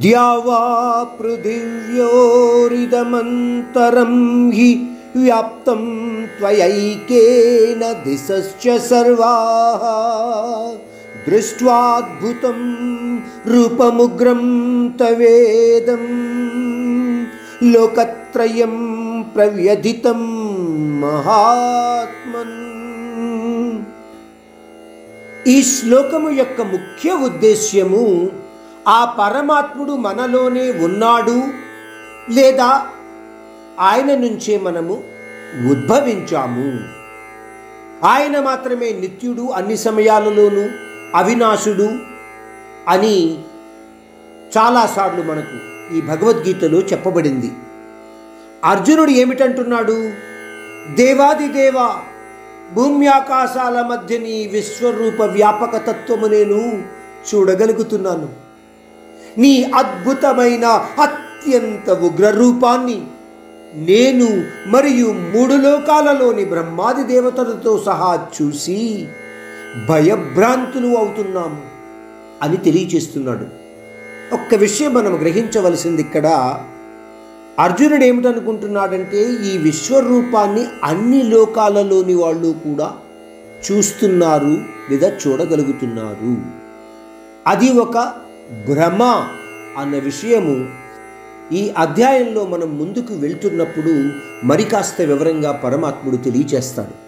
द्यावा पृथिव्योरिदमन्तरं हि व्याप्तं त्वयैकेन दिशश्च सर्वाः दृष्ट्वाद्भुतं रूपमुग्रं तवेदं लोकत्रयं प्रव्यथितं మహాత్మన్ ఈ శ్లోకము యొక్క ముఖ్య ఉద్దేశ్యము ఆ పరమాత్ముడు మనలోనే ఉన్నాడు లేదా ఆయన నుంచే మనము ఉద్భవించాము. ఆయన మాత్రమే నిత్యుడు అన్ని సమయాలలోనూ అవినాశుడు అని చాలాసార్లు మనకు ఈ భగవద్గీతలో చెప్పబడింది. అర్జునుడు ఏమిటంటున్నాడు? దేవాదిదేవ భూమి భూమ్యాకాశాల మధ్య నీ విశ్వరూప వ్యాపక తత్వము నేను చూడగలుగుతున్నాను. నీ అద్భుతమైన అత్యంత ఉగ్ర రూపాన్ని నేను మరియు మూడు లోకాలలోని బ్రహ్మాది దేవతలతో సహా చూసి భయభ్రాంతులు అవుతున్నాము అని తెలియచేస్తున్నాడు ఒక్క విషయం మనం గ్రహించవలసింది ఇక్కడ. అర్జునుడు ఏమిటనుకుంటున్నాడంటే ఈ విశ్వరూపాన్ని అన్ని లోకాలలోని వాళ్ళు కూడా చూస్తున్నారు లేదా చూడగలుగుతున్నారు. అది ఒక భ్రమ అన్న విషయము ఈ అధ్యాయంలో మనం ముందుకు వెళ్తున్నప్పుడు మరి కాస్త వివరంగా పరమాత్ముడు తెలియచేస్తాడు.